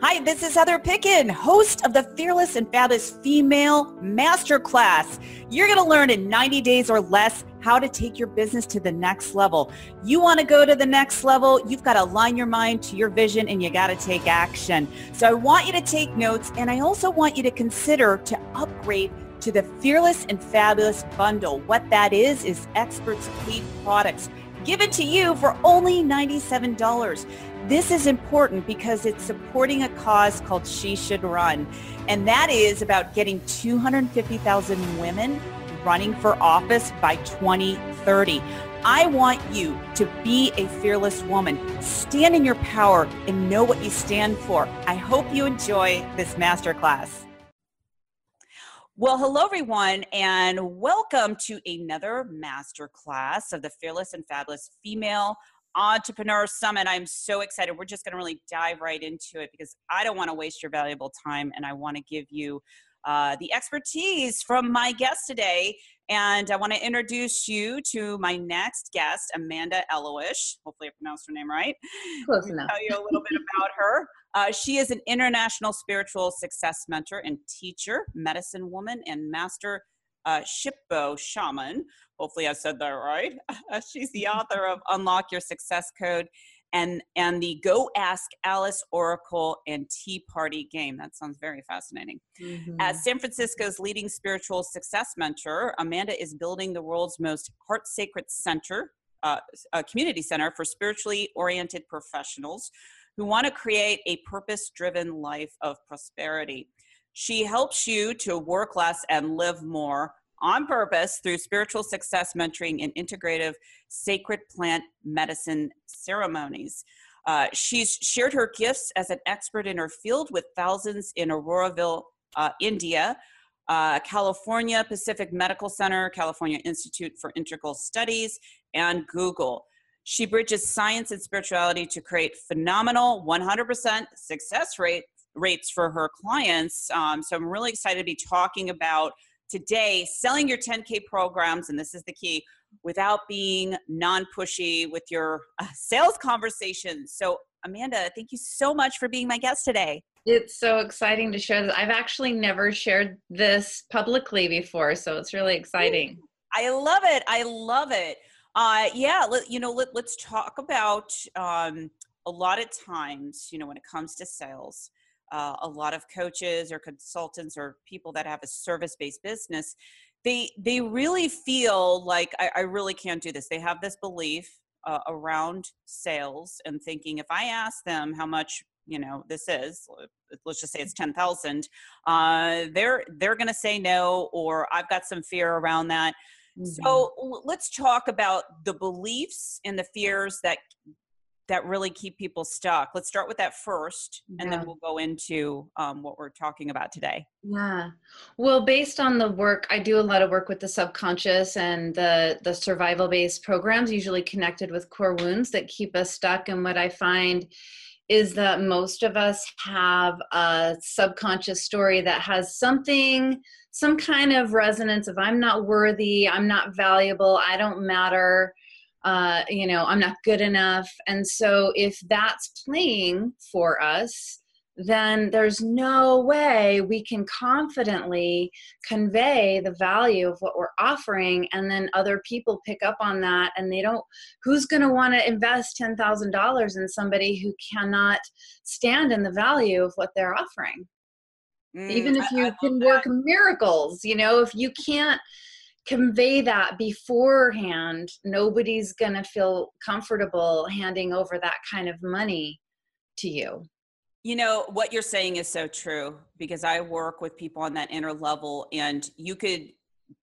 Hi, this is Heather Picken, host of the Fearless and Fabulous Female Masterclass. You're going to learn in 90 days or less how to take your business to the next level. You want to go to the next level, you've got to align your mind to your vision and you got to take action. So I want you to take notes and I also want you to consider to upgrade to the Fearless and Fabulous bundle. What that is, is experts paid products given to you for only $97. This is important because it's supporting a cause called She Should Run. And that is about getting 250,000 women running for office by 2030. I want you to be a fearless woman. Stand in your power and know what you stand for. I hope you enjoy this masterclass. Well, hello everyone, and welcome to another masterclass of the Fearless and Fabulous Female Entrepreneur Summit. I'm so excited. We're just going to really dive right into it because I don't want to waste your valuable time, and I want to give you uh, the expertise from my guest today. And I want to introduce you to my next guest, Amanda Eloesh. Hopefully, I pronounced her name right. Close enough. Tell you a little bit about her. Uh, she is an international spiritual success mentor and teacher, medicine woman, and master uh, Shipibo shaman. Hopefully, I said that right. she's the author of Unlock Your Success Code and and the Go Ask Alice Oracle and Tea Party game. That sounds very fascinating. Mm-hmm. As San Francisco's leading spiritual success mentor, Amanda is building the world's most heart sacred center, uh, a community center for spiritually oriented professionals who want to create a purpose-driven life of prosperity. She helps you to work less and live more on purpose through spiritual success mentoring and integrative sacred plant medicine ceremonies. Uh, she's shared her gifts as an expert in her field with thousands in Auroville, uh, India, uh, California Pacific Medical Center, California Institute for Integral Studies, and Google. She bridges science and spirituality to create phenomenal 100% success rate rates for her clients. Um, so I'm really excited to be talking about today selling your 10K programs, and this is the key, without being non pushy with your uh, sales conversations. So, Amanda, thank you so much for being my guest today. It's so exciting to share this. I've actually never shared this publicly before, so it's really exciting. I love it. I love it. Uh, yeah, let, you know, let, let's talk about um, a lot of times, you know, when it comes to sales, uh, a lot of coaches or consultants or people that have a service-based business they they really feel like I, I really can't do this they have this belief uh, around sales and thinking if i ask them how much you know this is let's just say it's 10,000 uh, they're they're going to say no or i've got some fear around that mm-hmm. so let's talk about the beliefs and the fears that that really keep people stuck. Let's start with that first, and yeah. then we'll go into um, what we're talking about today. Yeah. Well, based on the work, I do a lot of work with the subconscious and the the survival based programs, usually connected with core wounds that keep us stuck. And what I find is that most of us have a subconscious story that has something some kind of resonance of i'm not worthy i'm not valuable i don't matter uh, you know, I'm not good enough. And so if that's playing for us, then there's no way we can confidently convey the value of what we're offering. And then other people pick up on that and they don't who's going to want to invest $10,000 in somebody who cannot stand in the value of what they're offering? Mm, even if you I, I can work miracles you know if you can't convey that beforehand, nobody's going to feel comfortable handing over that kind of money to you. You know, what you're saying is so true because I work with people on that inner level, and you could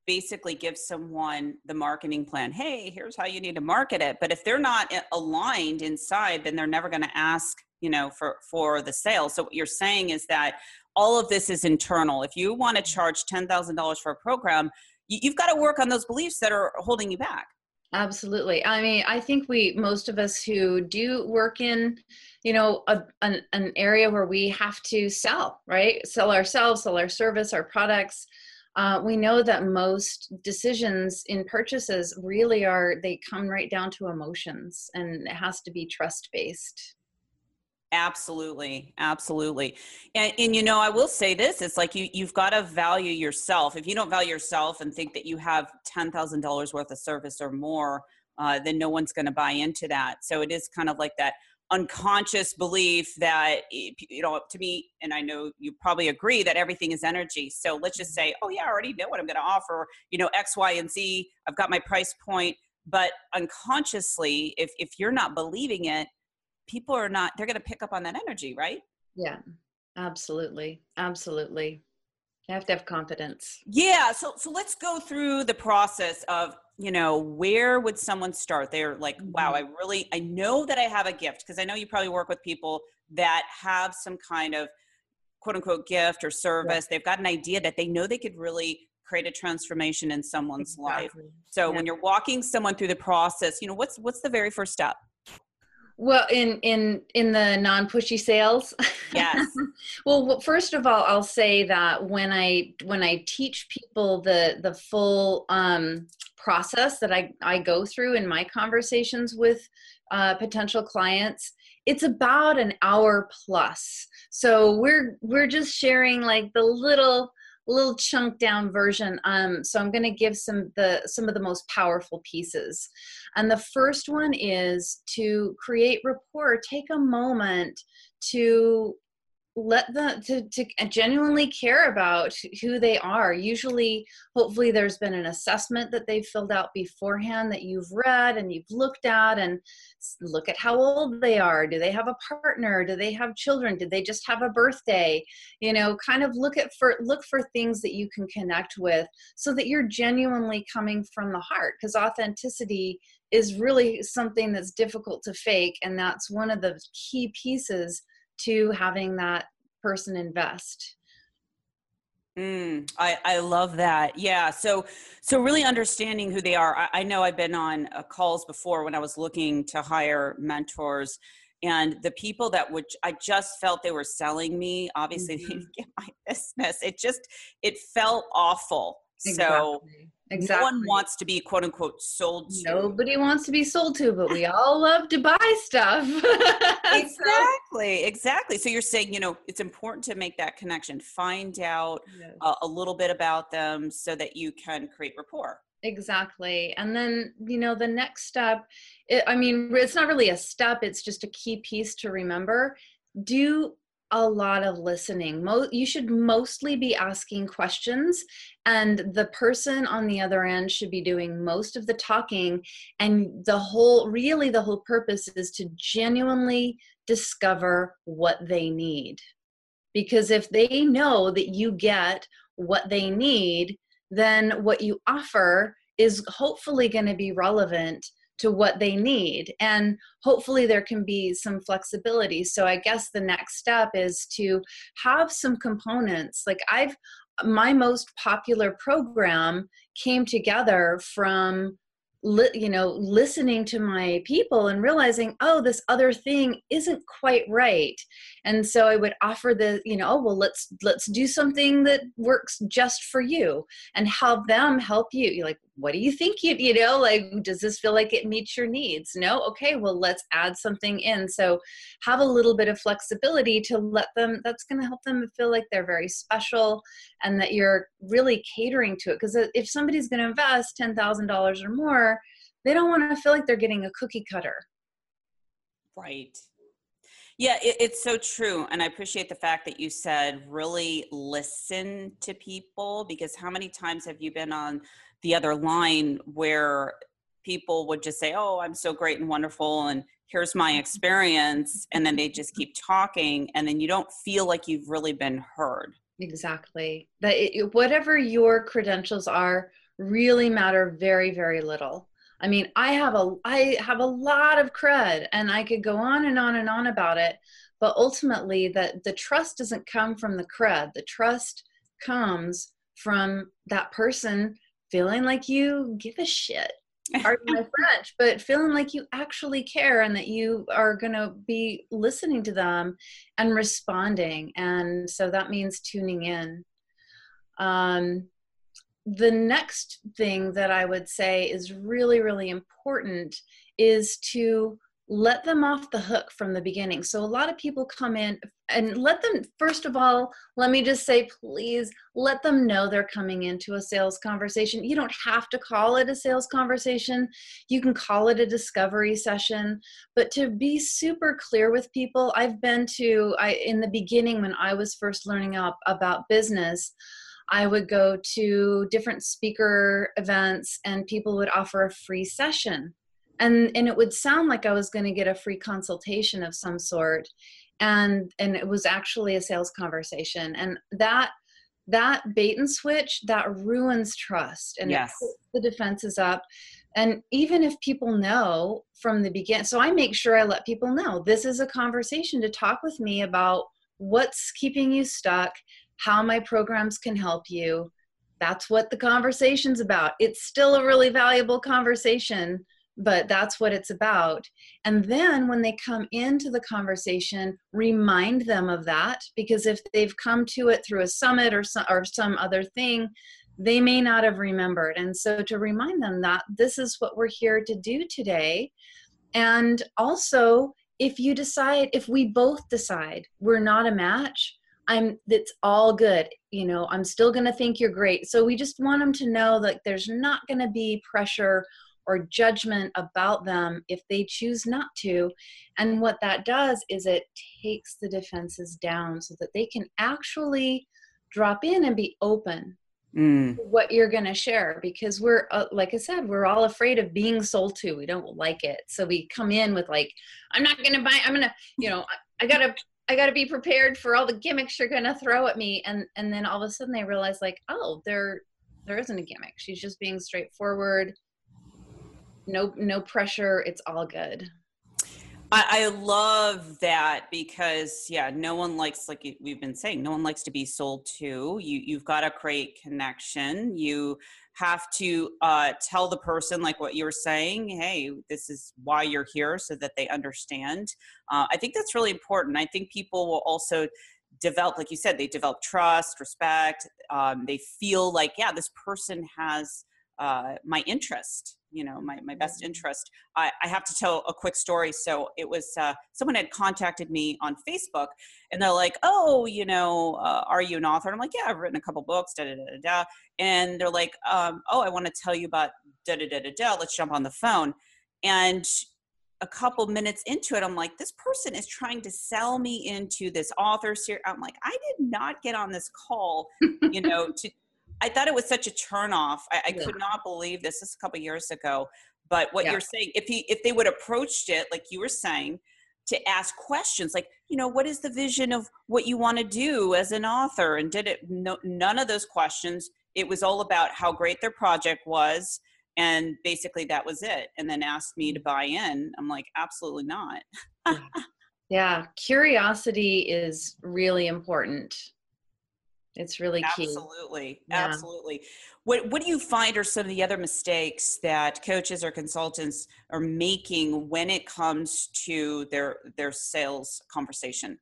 basically give someone the marketing plan hey here's how you need to market it but if they're not aligned inside then they're never going to ask you know for for the sale so what you're saying is that all of this is internal if you want to charge $10000 for a program you've got to work on those beliefs that are holding you back. Absolutely. I mean i think we most of us who do work in you know a, an, an area where we have to sell right? Sell ourselves sell our service our products. Uh, we know that most decisions in purchases really are they come right down to emotions and it has to be trust based Absolutely, absolutely. And, and you know, I will say this: it's like you you've got to value yourself. If you don't value yourself and think that you have ten thousand dollars worth of service or more, uh, then no one's going to buy into that. So it is kind of like that unconscious belief that you know to me and i know you probably agree that everything is energy so let's just say oh yeah i already know what i'm going to offer you know x y and z i've got my price point but unconsciously if if you're not believing it people are not they're going to pick up on that energy right yeah absolutely absolutely you have to have confidence yeah so so let's go through the process of you know where would someone start they're like wow i mm-hmm. really i know that i have a gift because i know you probably work with people that have some kind of quote unquote gift or service yeah. they've got an idea that they know they could really create a transformation in someone's exactly. life so yeah. when you're walking someone through the process you know what's what's the very first step well, in in in the non-pushy sales. Yes. well, first of all, I'll say that when I when I teach people the the full um, process that I I go through in my conversations with uh, potential clients, it's about an hour plus. So we're we're just sharing like the little little chunk down version. Um, so I'm going to give some the some of the most powerful pieces. And the first one is to create rapport. Take a moment to let them to, to uh, genuinely care about who they are. Usually hopefully there's been an assessment that they've filled out beforehand that you've read and you've looked at and look at how old they are. Do they have a partner? Do they have children? Did they just have a birthday? You know kind of look at for look for things that you can connect with so that you're genuinely coming from the heart because authenticity is really something that's difficult to fake and that's one of the key pieces to having that person invest Mm, I, I love that. Yeah. So, so really understanding who they are. I, I know I've been on uh, calls before when I was looking to hire mentors and the people that would, I just felt they were selling me, obviously mm-hmm. they didn't get my business. It just, it felt awful. Exactly. So Exactly. No one wants to be quote unquote sold to. Nobody wants to be sold to, but we all love to buy stuff. exactly, exactly. So you're saying, you know, it's important to make that connection, find out yes. uh, a little bit about them so that you can create rapport. Exactly. And then, you know, the next step, it, I mean, it's not really a step, it's just a key piece to remember. Do a lot of listening. Mo- you should mostly be asking questions, and the person on the other end should be doing most of the talking. And the whole, really, the whole purpose is to genuinely discover what they need. Because if they know that you get what they need, then what you offer is hopefully going to be relevant to what they need. And hopefully there can be some flexibility. So i guess the next step is to have some components. Like i've my most popular program came together from li- you know listening to my people and realizing oh this other thing isn't quite right. And so i would offer the you know oh, well let's let's do something that works just for you and help them help you. You're like what do you think you you know like does this feel like it meets your needs? No? Okay well let's add something in. So have a little bit of flexibility to let them that's going to help them feel like they're very special and that you're really catering to it. Because if somebody's going to invest $10,000 or more they don't want to feel like they're getting a cookie cutter. Right. Yeah, it, it's so true. And I appreciate the fact that you said really listen to people because how many times have you been on the other line where people would just say, Oh, I'm so great and wonderful, and here's my mm-hmm. experience. And then they mm-hmm. just keep talking, and then you don't feel like you've really been heard. Exactly. That it, whatever your credentials are really matter very, very little. I mean, I have a I have a lot of cred and I could go on and on and on about it, but ultimately that the trust doesn't come from the cred. The trust comes from that person feeling like you give a shit. Pardon my French, but feeling like you actually care and that you are going to be listening to them and responding. And so that means tuning in. Um, the next thing that I would say is really, really important is to let them off the hook from the beginning. So a lot of people come in and let them, first of all, let me just say, please let them know they're coming into a sales conversation. You don't have to call it a sales conversation. You can call it a discovery session, but to be super clear with people, I've been to, I, in the beginning when I was first learning up about business, I would go to different speaker events and people would offer a free session and and it would sound like i was going to get a free consultation of some sort and and it was actually a sales conversation and that that bait and switch that ruins trust and yes. the defenses up and even if people know from the beginning so i make sure i let people know this is a conversation to talk with me about what's keeping you stuck how my programs can help you that's what the conversation's about it's still a really valuable conversation but that's what it's about. And then when they come into the conversation, remind them of that because if they've come to it through a summit or some, or some other thing, they may not have remembered. And so to remind them that this is what we're here to do today. And also, if you decide, if we both decide we're not a match, I'm it's all good. You know, I'm still going to think you're great. So we just want them to know that there's not going to be pressure or judgment about them if they choose not to. And what that does is it takes the defenses down so that they can actually drop in and be open mm. what you're going to share because we're uh, like i said we're all afraid of being sold to. We don't like it. So we come in with like i'm not going to buy i'm going to you know I, I gotta i gotta be prepared for all the gimmicks you're going to throw at me. And and then all of a sudden they realize like oh there there isn't a gimmick. She's just being straightforward no no pressure. It's all good. I, I love that because yeah no one likes like we've been saying no one likes to be sold to. You you've got to create connection. You have to uh, tell the person like what you were saying hey this is why you're here so that they understand. Uh, i think that's really important. I think people will also develop like you said they develop trust respect um, they feel like yeah this person has uh, my interest you know my, my best interest. I, I have to tell a quick story. So it was uh, someone had contacted me on facebook and they're like oh you know uh, are you an author? And i'm like yeah i've written a couple books da da da da and they're like um, oh i want to tell you about da da da da da let's jump on the phone. And a couple minutes into it i'm like this person is trying to sell me into this author series i'm like i did not get on this call you know to I thought it was such a turnoff. I, I yeah. could not believe this. This is a couple years ago. But what yeah. you're saying, if he if they would approached it like you were saying, to ask questions like, you know, what is the vision of what you want to do as an author? And did it no, none of those questions. It was all about how great their project was. And basically that was it. And then asked me to mm. buy in. I'm like, absolutely not. yeah. Curiosity is really important it's really key. Absolutely. Yeah. Absolutely. What what do you find are some of the other mistakes that coaches or consultants are making when it comes to their their sales conversation?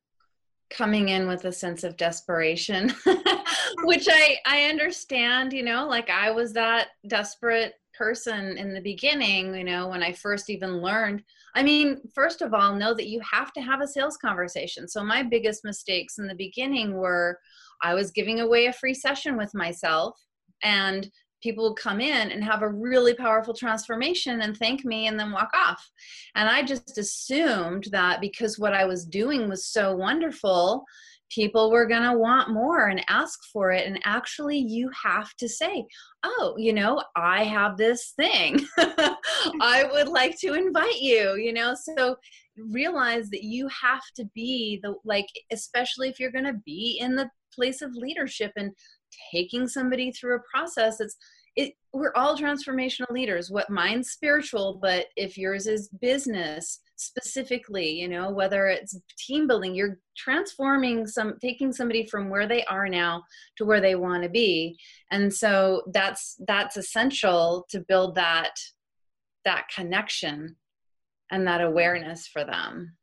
Coming in with a sense of desperation, which I I understand, you know, like I was that desperate person in the beginning, you know, when I first even learned. I mean, first of all, know that you have to have a sales conversation. So my biggest mistakes in the beginning were I was giving away a free session with myself and people would come in and have a really powerful transformation and thank me and then walk off. And I just assumed that because what I was doing was so wonderful, people were going to want more and ask for it. And actually, you have to say, Oh, you know, I have this thing. I would like to invite you, you know. So realize that you have to be the like especially if you're going to be in the place of leadership and taking somebody through a process. It's it, we're all transformational leaders. What mine's spiritual but if yours is business specifically you know whether it's team building you're transforming some taking somebody from where they are now to where they want to be. And so that's that's essential to build that that connection and that awareness for them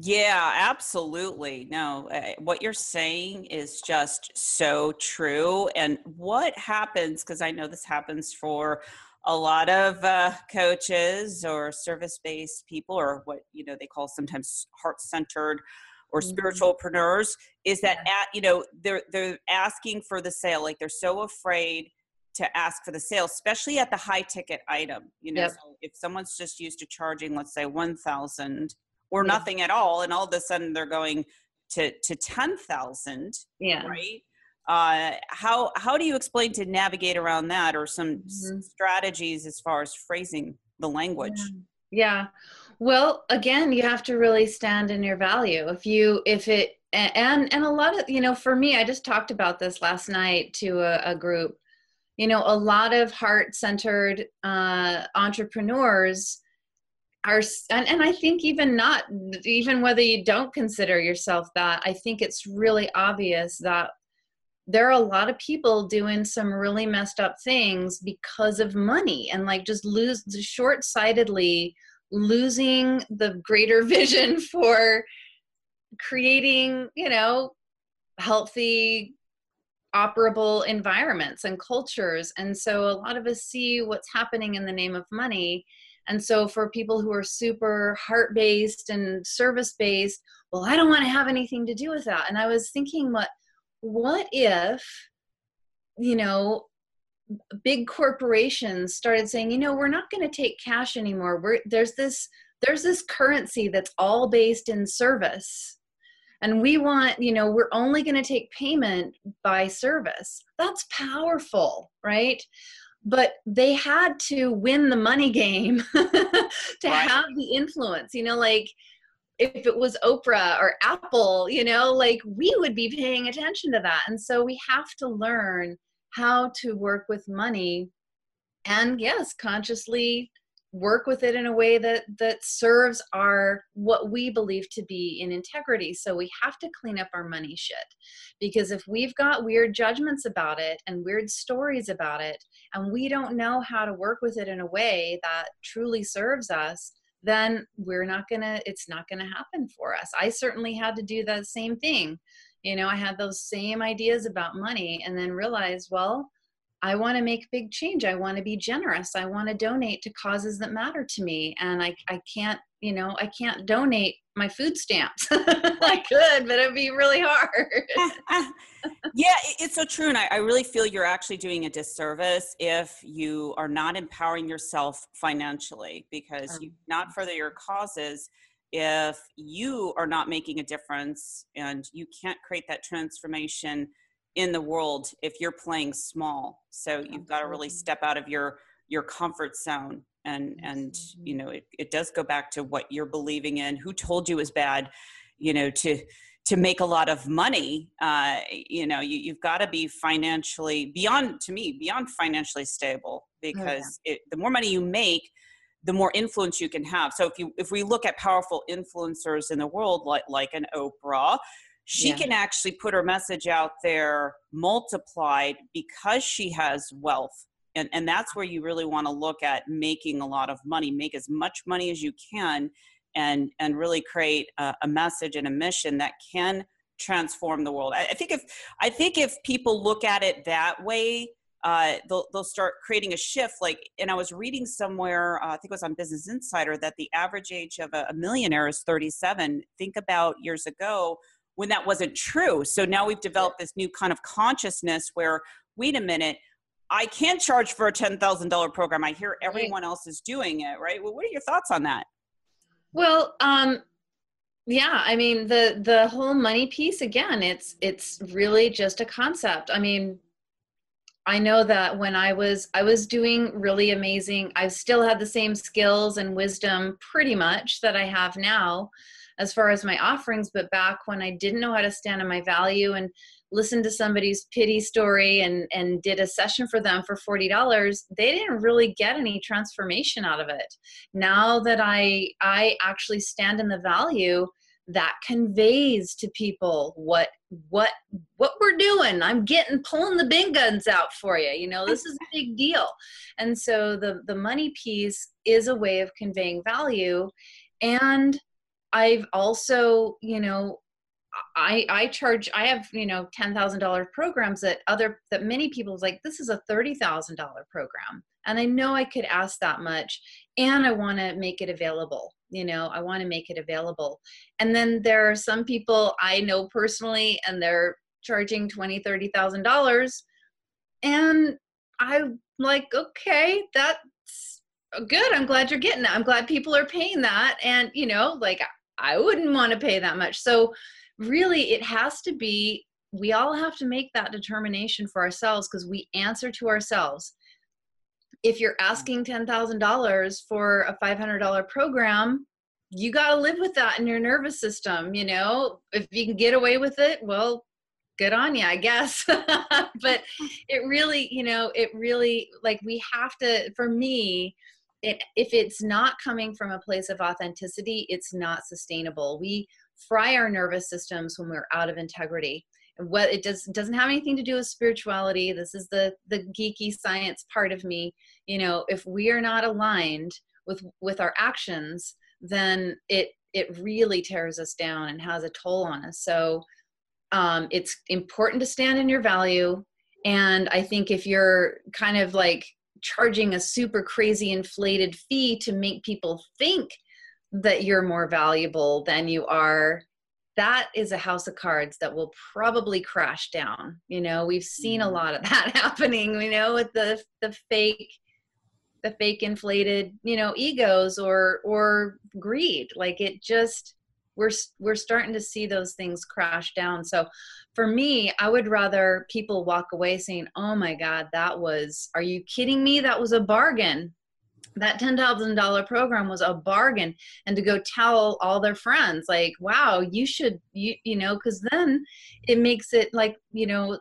yeah, absolutely. No, uh, what you're saying is just so true. And what happens, because I know this happens for a lot of uh, coaches or service-based people, or what you know they call sometimes heart-centered or mm-hmm. spiritualpreneurs, is that at you know they're they're asking for the sale, like they're so afraid to ask for the sale, especially at the high ticket item. You know, yep. so if someone's just used to charging, let's say, one thousand or yep. nothing at all, and all of a sudden they're going to to ten thousand, yeah, right? Uh, how how do you explain to navigate around that, or some mm-hmm. strategies as far as phrasing the language? Yeah. yeah. Well, again, you have to really stand in your value. If you if it and and a lot of you know for me i just talked about this last night to a, a group you know a lot of heart centered uh, entrepreneurs are and, and i think even not even whether you don't consider yourself that i think it's really obvious that there are a lot of people doing some really messed up things because of money and like just lose short-sightedly losing the greater vision for creating you know healthy operable environments and cultures. And so a lot of us see what's happening in the name of money. And so for people who are super heart based and service based, well, I don't want to have anything to do with that. And I was thinking, what, what if, you know, big corporations started saying, you know, we're not going to take cash anymore. We're, there's this, there's this currency that's all based in service and we want you know we're only going to take payment by service that's powerful right but they had to win the money game to right. have the influence you know like if it was oprah or apple you know like we would be paying attention to that and so we have to learn how to work with money and yes consciously work with it in a way that that serves our what we believe to be in integrity. So we have to clean up our money shit. Because if we've got weird judgments about it and weird stories about it and we don't know how to work with it in a way that truly serves us then we're not gonna it's not gonna happen for us. I certainly had to do the same thing. You know i had those same ideas about money and then realized well I want to make big change. I want to be generous. I want to donate to causes that matter to me. And I, I can't, you know, I can't donate my food stamps. I could, but it'd be really hard. yeah, it's so true. And I, I really feel you're actually doing a disservice if you are not empowering yourself financially because um, you not further your causes if you are not making a difference and you can't create that transformation in the world if you're playing small. So you've got to really step out of your your comfort zone and and you know it, it does go back to what you're believing in. Who told you is bad? You know to to make a lot of money uh, you know you, you've got to be financially beyond to me beyond financially stable because oh, yeah. it, the more money you make the more influence you can have. So if you if we look at powerful influencers in the world like like an oprah she yeah. can actually put her message out there multiplied because she has wealth. And and that's where you really want to look at making a lot of money. Make as much money as you can and and really create a, a message and a mission that can transform the world. I, I, think if i think if people look at it that way uh, they'll, they'll start creating a shift. Like and i was reading somewhere uh, i think it was on business insider that the average age of a, a millionaire is 37 think about years ago when that wasn't true. So now we've developed this new kind of consciousness where, wait a minute, I can't charge for a $10,000 program. I hear everyone else is doing it, right? Well, what are your thoughts on that? Well, um, yeah, I mean the the whole money piece again, it's it's really just a concept. I mean, I know that when I was I was doing really amazing, I still had the same skills and wisdom pretty much that I have now as far as my offerings but back when i didn't know how to stand on my value and listened to somebody's pity story and and did a session for them for $40 they didn't really get any transformation out of it. Now that i i actually stand in the value that conveys to people what what what we're doing. I'm getting pulling the big guns out for you you know this is a big deal. And so the the money piece is a way of conveying value. And I've also, you know, I I charge I have, you know, $10,000 programs that other that many people's like this is a $30,000 program and I know I could ask that much and I want to make it available. You know, I want to make it available. And then there are some people I know personally and they're charging twenty, thirty thousand dollars. And I'm like, okay, that's good. I'm glad you're getting that. I'm glad people are paying that. And, you know, like I wouldn't want to pay that much. So really it has to be we all have to make that determination for ourselves because we answer to ourselves. If you're asking $10,000 for a $500 program, you got to live with that in your nervous system. You know, if you can get away with it, well, good on you, I guess. but it really, you know, it really, like, we have to, for me, it, if it's not coming from a place of authenticity, it's not sustainable. We fry our nervous systems when we're out of integrity. What it does doesn't have anything to do with spirituality. This is the the geeky science part of me. You know if we are not aligned with with our actions then it it really tears us down and has a toll on us. So um, it's important to stand in your value. And i think if you're kind of like charging a super crazy inflated fee to make people think that you're more valuable than you are that is a house of cards that will probably crash down you know we've seen a mm-hmm. lot of that happening you know with the the fake the fake inflated you know egos or or greed like it just we're we're starting to see those things crash down. So for me i would rather people walk away saying oh my god that was are you kidding me? That was a bargain. That $10,000 program was a bargain. And to go tell all their friends like wow you should you you know cuz then it makes it like you know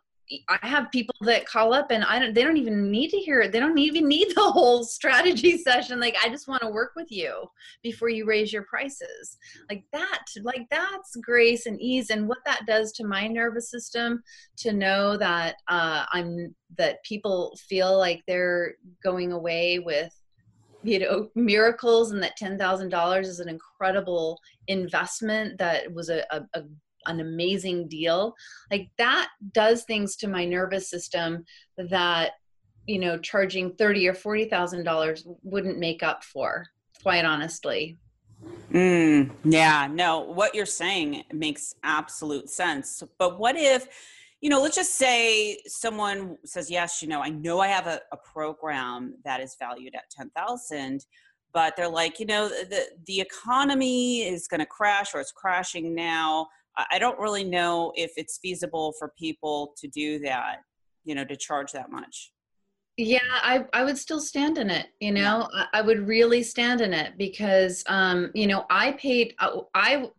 I have people that call up and I don't they don't even need to hear it. They don't even need the whole strategy session. Like I just want to work with you before you raise your prices. Like that, like that's grace and ease and what that does to my nervous system to know that uh I'm that people feel like they're going away with you know miracles and that $10000 is an incredible investment that was a, a, a, an amazing deal. Like that does things to my nervous system that you know charging 30 or 40 thousand dollars wouldn't make up for quite honestly. Mm, yeah no what you're saying makes absolute sense. But what if you know, let's just say someone says, yes, you know, I know I have a, a program that is valued at 10,000, but they're like, you know, the, the economy is going to crash or it's crashing now. I don't really know if it's feasible for people to do that, you know, to charge that much. Yeah, I, I would still stand in it. You know, yeah. I, I, would really stand in it because, um, you know, I paid, uh, I,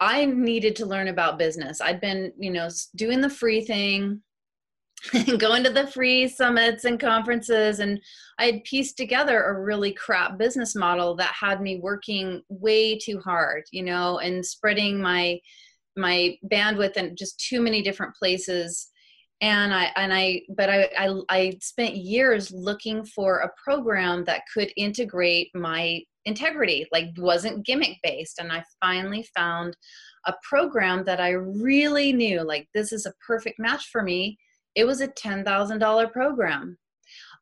I needed to learn about business. I'd been, you know, doing the free thing, going to the free summits and conferences, and I had pieced together a really crap business model that had me working way too hard, you know, and spreading my my bandwidth in just too many different places. And I and I, but I, I I spent years looking for a program that could integrate my integrity, like wasn't gimmick based. And I finally found a program that I really knew, like this is a perfect match for me. It was a ten thousand dollar program.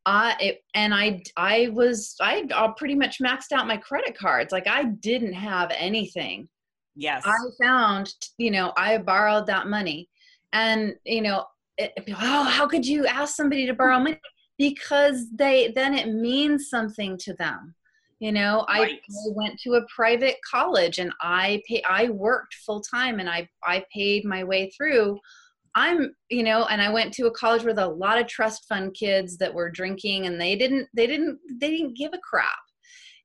Uh, it, and I, I was, I pretty much maxed out my credit cards. Like I didn't have anything. Yes. I found, you know, I borrowed that money, and you know, it, oh, how could you ask somebody to borrow money? Because they then it means something to them you know right. I, I, went to a private college and i pay i worked full time and i i paid my way through i'm you know and i went to a college with a lot of trust fund kids that were drinking and they didn't they didn't they didn't give a crap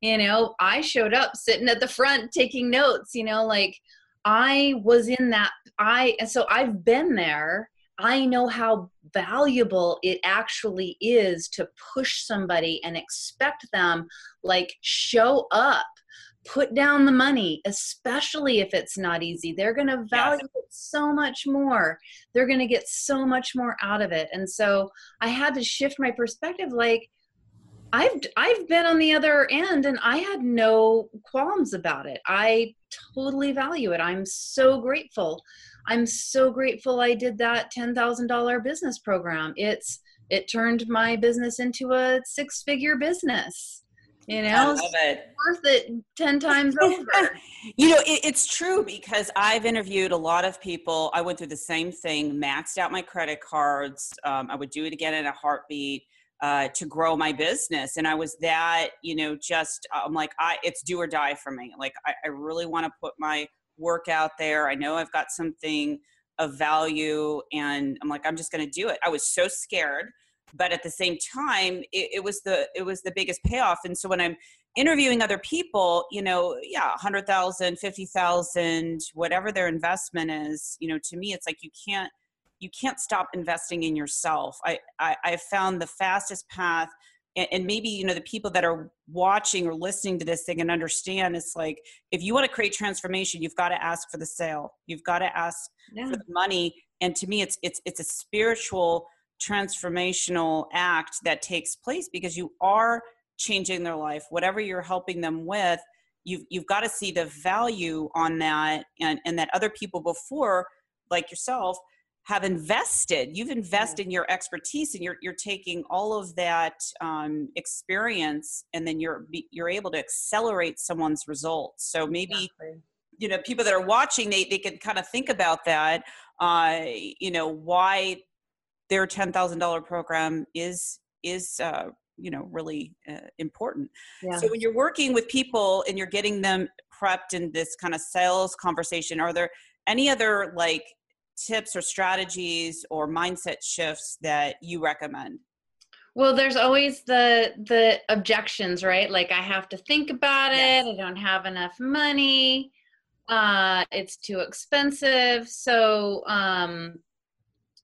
you know i showed up sitting at the front taking notes you know like i was in that i and so i've been there. I know how valuable it actually is to push somebody and expect them like show up put down the money especially if it's not easy. They're going to value yes. it so much more. They're going to get so much more out of it. And so i had to shift my perspective like i've i've been on the other end and i had no qualms about it. I totally value it. I'm so grateful. I'm so grateful I did that $10,000 business program. It's it turned my business into a six figure business you know? I love it. worth it 10 times over. You know it, it's true because i've interviewed a lot of people. I went through the same thing maxed out my credit cards. Um, i would do it again in a heartbeat uh, to grow my business. And i was that you know just i'm like i it's do or die for me. Like i, I really want to put my work out there. I know i've got something of value and i'm like i'm just going to do it. I was so scared but at the same time it, it, was the it was the biggest payoff. And so when i'm interviewing other people you know yeah 100000 50000 whatever their investment is you know to me it's like you can't you can't stop investing in yourself. I i, I found the fastest path and, and maybe you know the people that are watching or listening to this thing and understand it's like if you want to create transformation you've got to ask for the sale. You've got to ask yeah. for the money and to me it's it's it's a spiritual transformational act that takes place because you are changing their life. Whatever you're helping them with you've you've got to see the value on that and and that other people before like yourself have invested you've invested in your expertise and you're you're taking all of that um, experience and then you're you're able to accelerate someone's results so maybe exactly. you know people that are watching they they can kind of think about that uh, you know why their $10,000 program is is uh, you know really uh, important. Yeah. So when you're working with people and you're getting them prepped in this kind of sales conversation, are there any other like tips or strategies or mindset shifts that you recommend? Well, there's always the the objections, right? Like I have to think about yes. it. I don't have enough money. Uh, it's too expensive. So um,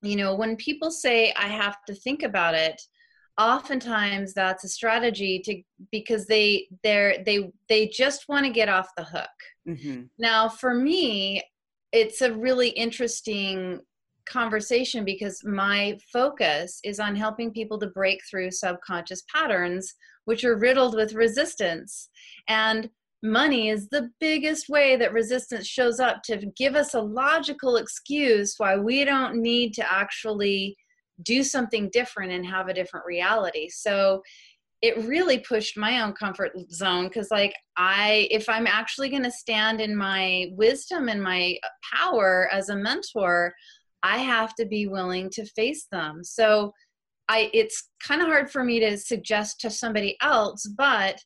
you know when people say i have to think about it oftentimes that's a strategy to because they they're they they just want to get off the hook mm-hmm. now for me it's a really interesting conversation because my focus is on helping people to break through subconscious patterns which are riddled with resistance and money is the biggest way that resistance shows up to give us a logical excuse why we don't need to actually do something different and have a different reality. So it really pushed my own comfort zone because like i if i'm actually going to stand in my wisdom and my uh, power as a mentor i have to be willing to face them so i it's kind of hard for me to suggest to somebody else but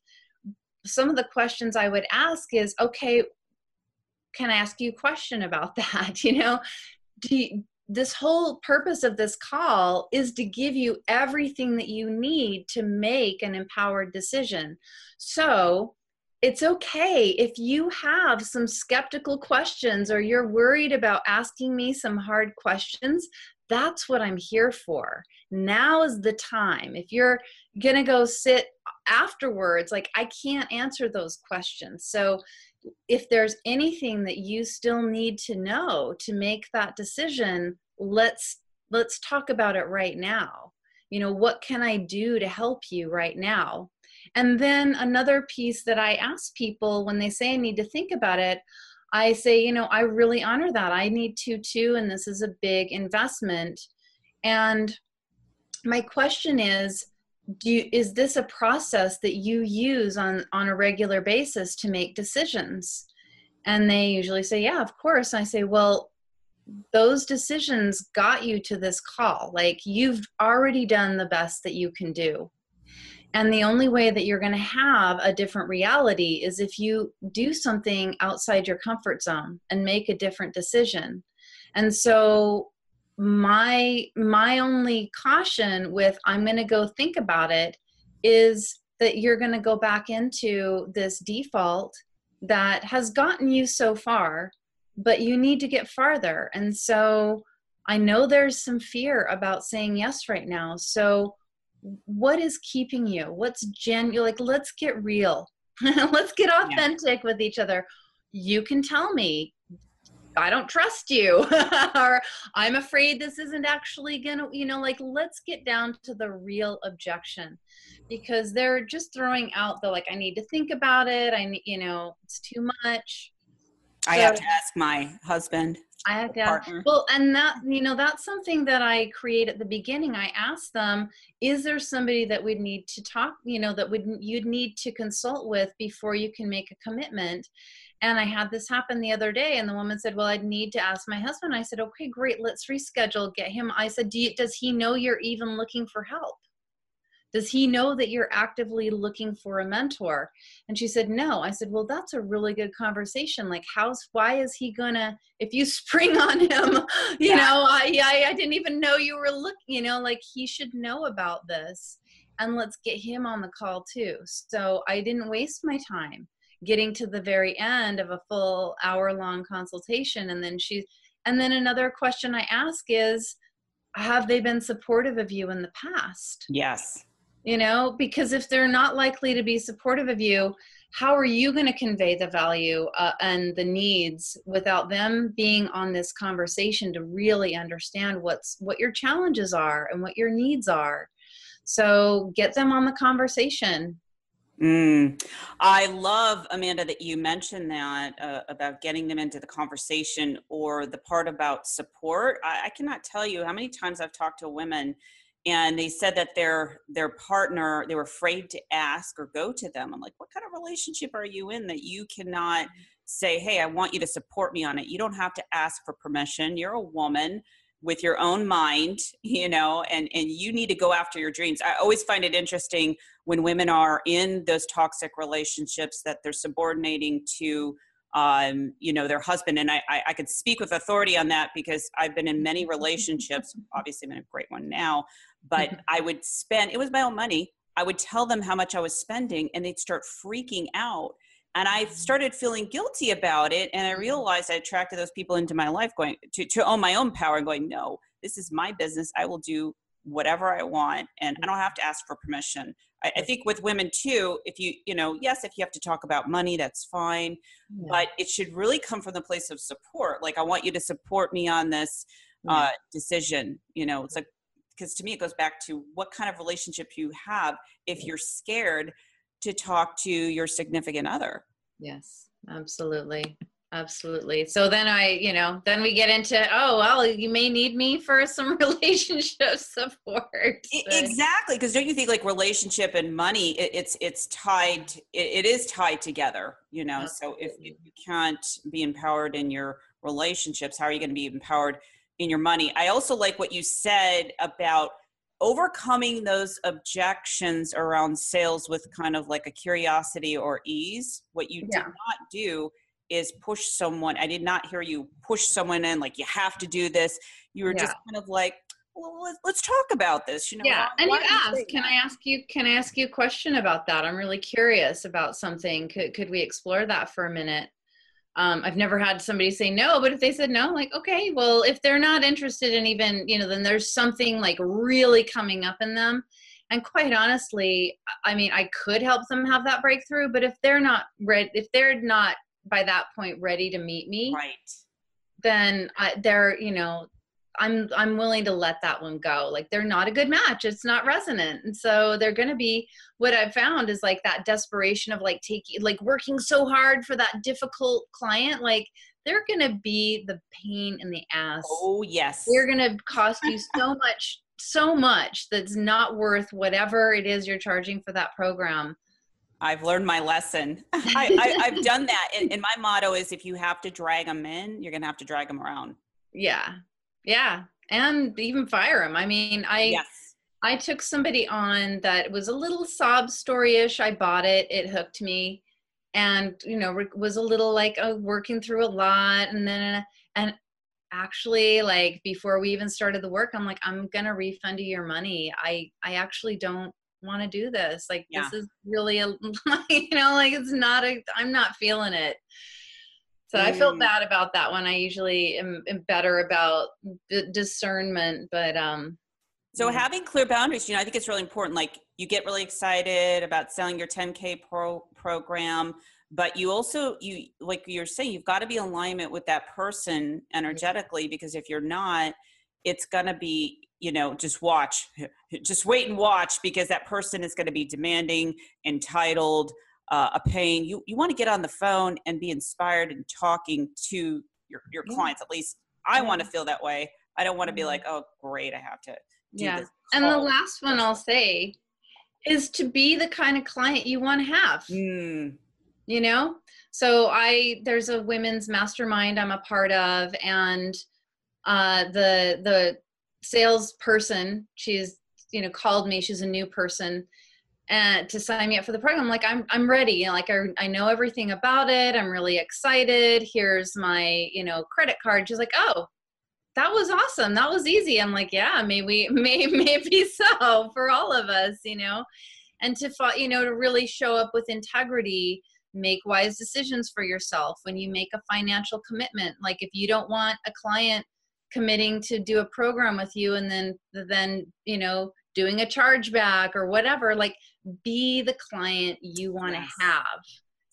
some of the questions I would ask is, okay, can I ask you a question about that? You know, do you, this whole purpose of this call is to give you everything that you need to make an empowered decision. So it's okay if you have some skeptical questions or you're worried about asking me some hard questions. That's what I'm here for. Now is the time. If you're going to go sit afterwards like i can't answer those questions so if there's anything that you still need to know to make that decision let's let's talk about it right now. You know what can i do to help you right now? And then another piece that i ask people when they say i need to think about it i say you know i really honor that. I need to too and this is a big investment. And my question is do you, is this a process that you use on on a regular basis to make decisions? And they usually say yeah of course. And i say well those decisions got you to this call. Like you've already done the best that you can do. And the only way that you're going to have a different reality is if you do something outside your comfort zone and make a different decision. And so my my only caution with i'm going to go think about it is that you're going to go back into this default that has gotten you so far but you need to get farther. And so i know there's some fear about saying yes right now. So what is keeping you? What's genuine like let's get real. Let's get authentic yeah. with each other. You can tell me I don't trust you or I'm afraid this isn't actually going to, you know, like let's get down to the real objection because they're just throwing out the like I need to think about it. I need, you know, it's too much. I have to ask my husband. I have to ask, well, and that you know that's something that I create at the beginning. I ask them, is there somebody that we'd need to talk, you know, that would you'd need to consult with before you can make a commitment? And I had this happen the other day, and the woman said, "Well, I'd need to ask my husband." I said, "Okay, great, let's reschedule. Get him." I said, Do you, "Does he know you're even looking for help?" Does he know that you're actively looking for a mentor? And she said, No. I said, Well, that's a really good conversation. Like, how's, why is he gonna, if you spring on him, you yeah. know, I, I, I didn't even know you were looking, you know, like he should know about this. And let's get him on the call too. So I didn't waste my time getting to the very end of a full hour long consultation. And then she, and then another question I ask is, have they been supportive of you in the past? Yes you know because if they're not likely to be supportive of you how are you going to convey the value uh, and the needs without them being on this conversation to really understand what's what your challenges are and what your needs are so get them on the conversation Mm. I love, Amanda, that you mentioned that uh, about getting them into the conversation or the part about support. I, I, cannot tell you how many times I've talked to women and they said that their their partner they were afraid to ask or go to them. I'm like what kind of relationship are you in that you cannot say hey i want you to support me on it you don't have to ask for permission. You're a woman with your own mind you know and and you need to go after your dreams i always find it interesting when women are in those toxic relationships that they're subordinating to um, you know their husband and I, I, I could speak with authority on that because i've been in many relationships obviously i'm in a great one now but. I would spend, it was my own money. I would tell them how much I was spending and they'd start freaking out. And I started feeling guilty about it. And I realized I attracted those people into my life going to, to own my own power and going, no, this is my business. I will do whatever I want and I don't have to ask for permission. I, I, think with women too, if you, you know, yes, if you have to talk about money, that's fine, yeah. but it should really come from the place of support. Like, I want you to support me on this uh, decision. You know, it's like because to me it goes back to what kind of relationship you have if you're scared to talk to your significant other yes absolutely absolutely so then i you know then we get into oh well you may need me for some relationship support exactly because don't you think like relationship and money it, it's it's tied it, it is tied together you know absolutely. so if you can't be empowered in your relationships how are you going to be empowered in your money. I also like what you said about overcoming those objections around sales with kind of like a curiosity or ease. What you yeah. did not do is push someone. I did not hear you push someone in like you have to do this. You were yeah. just kind of like, well, let's, talk about this. You know, yeah. and you asked, can that? I ask you, can I ask you a question about that? I'm really curious about something. Could, could we explore that for a minute? Um, I've never had somebody say no, but if they said no, like, okay, well, if they're not interested in even, you know, then there's something like really coming up in them. And quite honestly, I mean, I could help them have that breakthrough, but if they're not ready, if they're not by that point ready to meet me, right, then I, they're, you know, I'm I'm willing to let that one go. Like they're not a good match. It's not resonant. And so they're going to be what I've found is like that desperation of like taking like working so hard for that difficult client like they're going to be the pain in the ass. Oh, yes. They're going to cost you so much so much that's not worth whatever it is you're charging for that program. I've learned my lesson. I, have done that. And, and my motto is if you have to drag them in, you're going to have to drag them around. Yeah. Yeah, and even fire him. I mean, I yes. I took somebody on that was a little sob story-ish. I bought it. It hooked me, and you know was a little like uh, working through a lot, and then and actually like before we even started the work, I'm like, I'm gonna refund you your money. I I actually don't want to do this. Like yeah. this is really a you know like it's not a I'm not feeling it. So I felt mm. bad about that one. I usually am, am better about d- discernment, but um. So having clear boundaries, you know, I think it's really important. Like you get really excited about selling your 10k pro program, but you also you like you're saying you've got to be in alignment with that person energetically because if you're not, it's gonna be you know just watch, just wait and watch because that person is going to be demanding, entitled uh, a pain. You you want to get on the phone and be inspired and talking to your your yeah. clients. At least I yeah. want to feel that way. I don't want to be mm-hmm. like, oh, great, I have to. yeah. And the last one I'll say is to be the kind of client you want to have. Mm. You know, so I there's a women's mastermind I'm a part of, and uh, the the salesperson she's you know called me. She's a new person and to sign me up for the program. Like, I'm I'm ready. You know, like I, I know everything about it. I'm really excited. Here's my, you know, credit card. She's like, oh, that was awesome. That was easy. I'm like, yeah, maybe, maybe, maybe so for all of us, you know, and to, you know, to really show up with integrity, make wise decisions for yourself when you make a financial commitment. Like if you don't want a client committing to do a program with you and then, then, you know, doing a chargeback or whatever, like be the client you want to yes. have.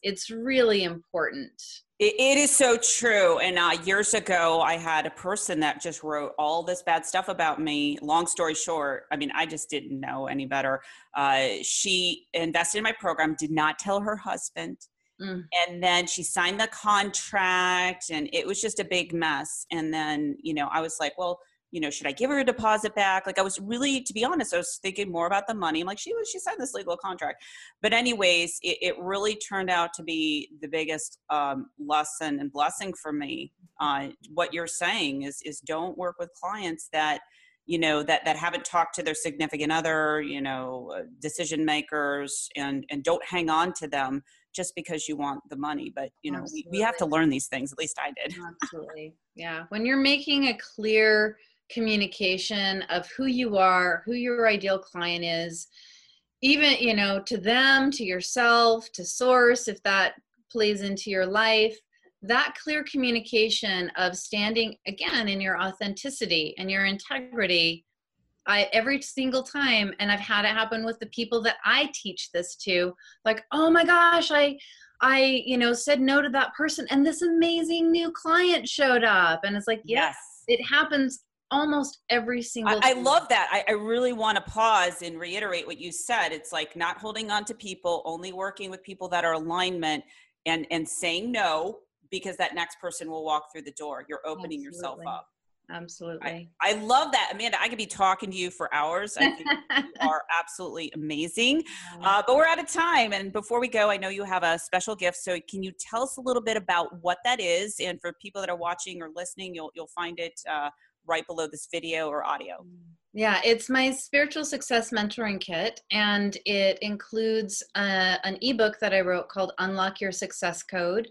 It's really important. It, it is so true. And uh, years ago, I had a person that just wrote all this bad stuff about me. Long story short, I mean, I just didn't know any better. Uh, she invested in my program, did not tell her husband. Mm. And then she signed the contract, and it was just a big mess. And then, you know, I was like, well, you know, should I give her a deposit back? Like I was really, to be honest, I was thinking more about the money. I'm like, she was, she signed this legal contract. But anyways, it, it really turned out to be the biggest um, lesson and blessing for me. Uh, what you're saying is, is don't work with clients that, you know, that, that haven't talked to their significant other, you know, uh, decision makers and, and don't hang on to them just because you want the money. But, you know, we, we have to learn these things. At least I did. Absolutely. Yeah. When you're making a clear, communication of who you are, who your ideal client is, even, you know, to them, to yourself, to source, if that plays into your life. That clear communication of standing again in your authenticity and your integrity. I every single time and I've had it happen with the people that I teach this to like oh my gosh I I you know said no to that person and this amazing new client showed up. And it's like yes, yes. it happens almost every single I, I love that. I, I really want to pause and reiterate what you said. It's like not holding on to people, only working with people that are alignment and and saying no because that next person will walk through the door. You're opening Absolutely. yourself up. Absolutely. I, I, love that. Amanda, I could be talking to you for hours. I think you are absolutely amazing. Uh, but we're out of time. And before we go, I know you have a special gift. So can you tell us a little bit about what that is? And for people that are watching or listening, you'll, you'll find it uh, right below this video or audio. Yeah, it's my spiritual success mentoring kit, and it includes uh, an ebook that I wrote called Unlock Your Success Code.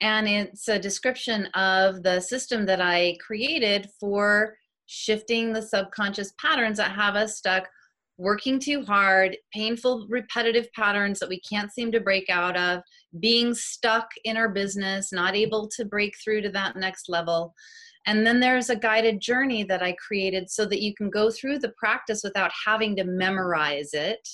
And it's a description of the system that I created for shifting the subconscious patterns that have us stuck working too hard, painful, repetitive patterns that we can't seem to break out of, being stuck in our business, not able to break through to that next level. And then there's a guided journey that I created so that you can go through the practice without having to memorize it,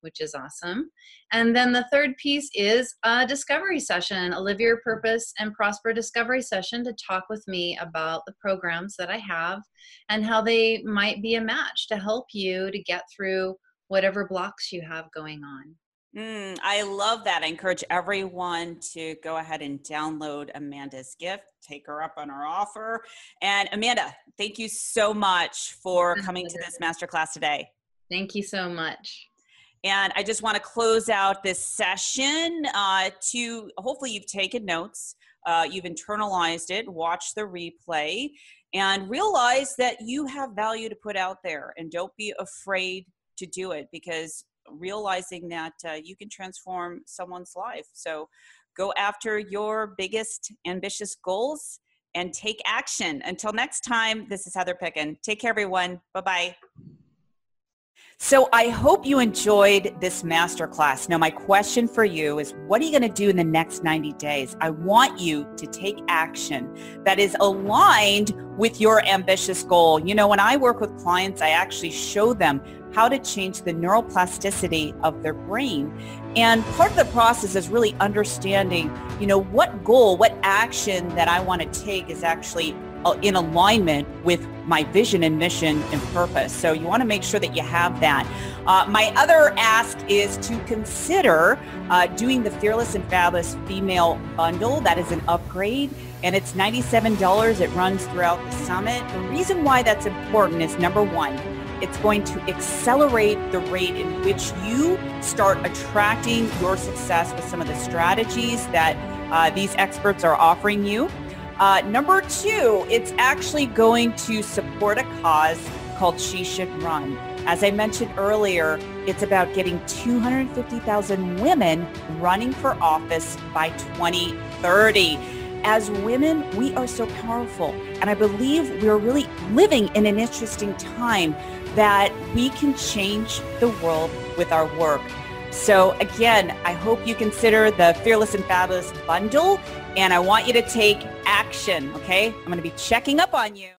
which is awesome. And then the third piece is a discovery session, a Live Your Purpose and Prosper discovery session to talk with me about the programs that I have and how they might be a match to help you to get through whatever blocks you have going on. Mm, I love that. I encourage everyone to go ahead and download Amanda's gift, take her up on her offer. And Amanda, thank you so much for coming to this masterclass today. Thank you so much. And I just want to close out this session uh, to hopefully you've taken notes, uh, you've internalized it, watch the replay, and realize that you have value to put out there. And don't be afraid to do it because realizing that uh, you can transform someone's life. So go after your biggest ambitious goals and take action. Until next time, this is Heather Picken. Take care, everyone. Bye bye. So I hope you enjoyed this masterclass. Now, my question for you is what are you going to do in the next 90 days? I want you to take action that is aligned with your ambitious goal. You know, when I work with clients, I actually show them how to change the neuroplasticity of their brain. And part of the process is really understanding, you know, what goal, what action that I want to take is actually in alignment with my vision and mission and purpose. So you want to make sure that you have that. Uh, my other ask is to consider uh, doing the Fearless and Fabulous Female Bundle. That is an upgrade and it's $97. It runs throughout the summit. The reason why that's important is number one, it's going to accelerate the rate in which you start attracting your success with some of the strategies that uh, these experts are offering you. Uh, number two, it's actually going to support a cause called She Should Run. As I mentioned earlier, it's about getting 250,000 women running for office by 2030. As women, we are so powerful. And I believe we're really living in an interesting time that we can change the world with our work. So again, I hope you consider the Fearless and Fabulous bundle and I want you to take action, okay? I'm going to be checking up on you.